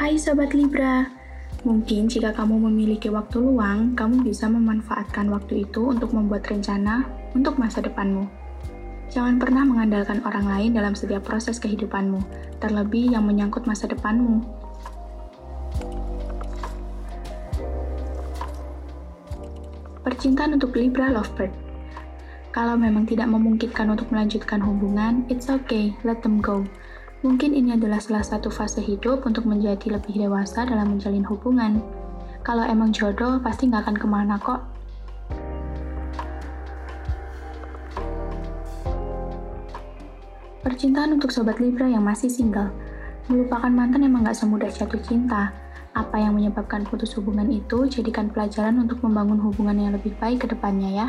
Hai Sobat Libra, mungkin jika kamu memiliki waktu luang, kamu bisa memanfaatkan waktu itu untuk membuat rencana untuk masa depanmu. Jangan pernah mengandalkan orang lain dalam setiap proses kehidupanmu, terlebih yang menyangkut masa depanmu. Percintaan untuk Libra Lovebird Kalau memang tidak memungkinkan untuk melanjutkan hubungan, it's okay, let them go. Mungkin ini adalah salah satu fase hidup untuk menjadi lebih dewasa dalam menjalin hubungan. Kalau emang jodoh, pasti nggak akan ke mana kok. Percintaan untuk Sobat Libra yang masih single. Melupakan mantan emang nggak semudah jatuh cinta. Apa yang menyebabkan putus hubungan itu, jadikan pelajaran untuk membangun hubungan yang lebih baik ke depannya ya.